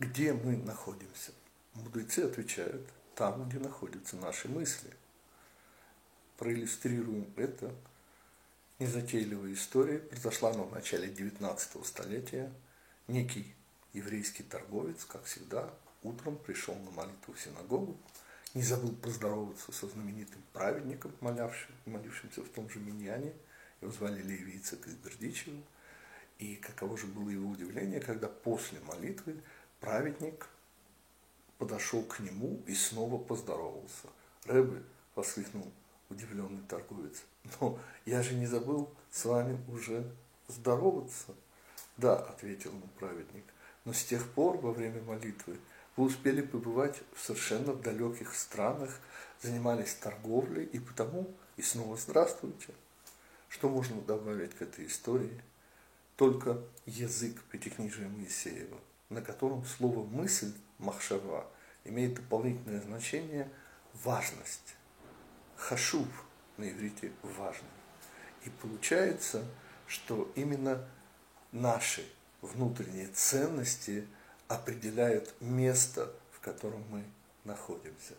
Где мы находимся? Мудрецы отвечают, там, где находятся наши мысли. Проиллюстрируем это. Незатейливая история произошла она в начале 19 столетия. Некий еврейский торговец, как всегда, утром пришел на молитву в синагогу, не забыл поздороваться со знаменитым праведником, молявшим, молившимся в том же Миньяне. Его звали Леви Ицек из Бердичева. И каково же было его удивление, когда после молитвы праведник подошел к нему и снова поздоровался. Рэбе, воскликнул удивленный торговец, но я же не забыл с вами уже здороваться. Да, ответил ему праведник, но с тех пор во время молитвы вы успели побывать в совершенно далеких странах, занимались торговлей и потому и снова здравствуйте. Что можно добавить к этой истории? Только язык Пятикнижия Моисеева, на котором слово «мысль» махшава имеет дополнительное значение важность. Хашув на иврите важный. И получается, что именно наши внутренние ценности определяют место, в котором мы находимся.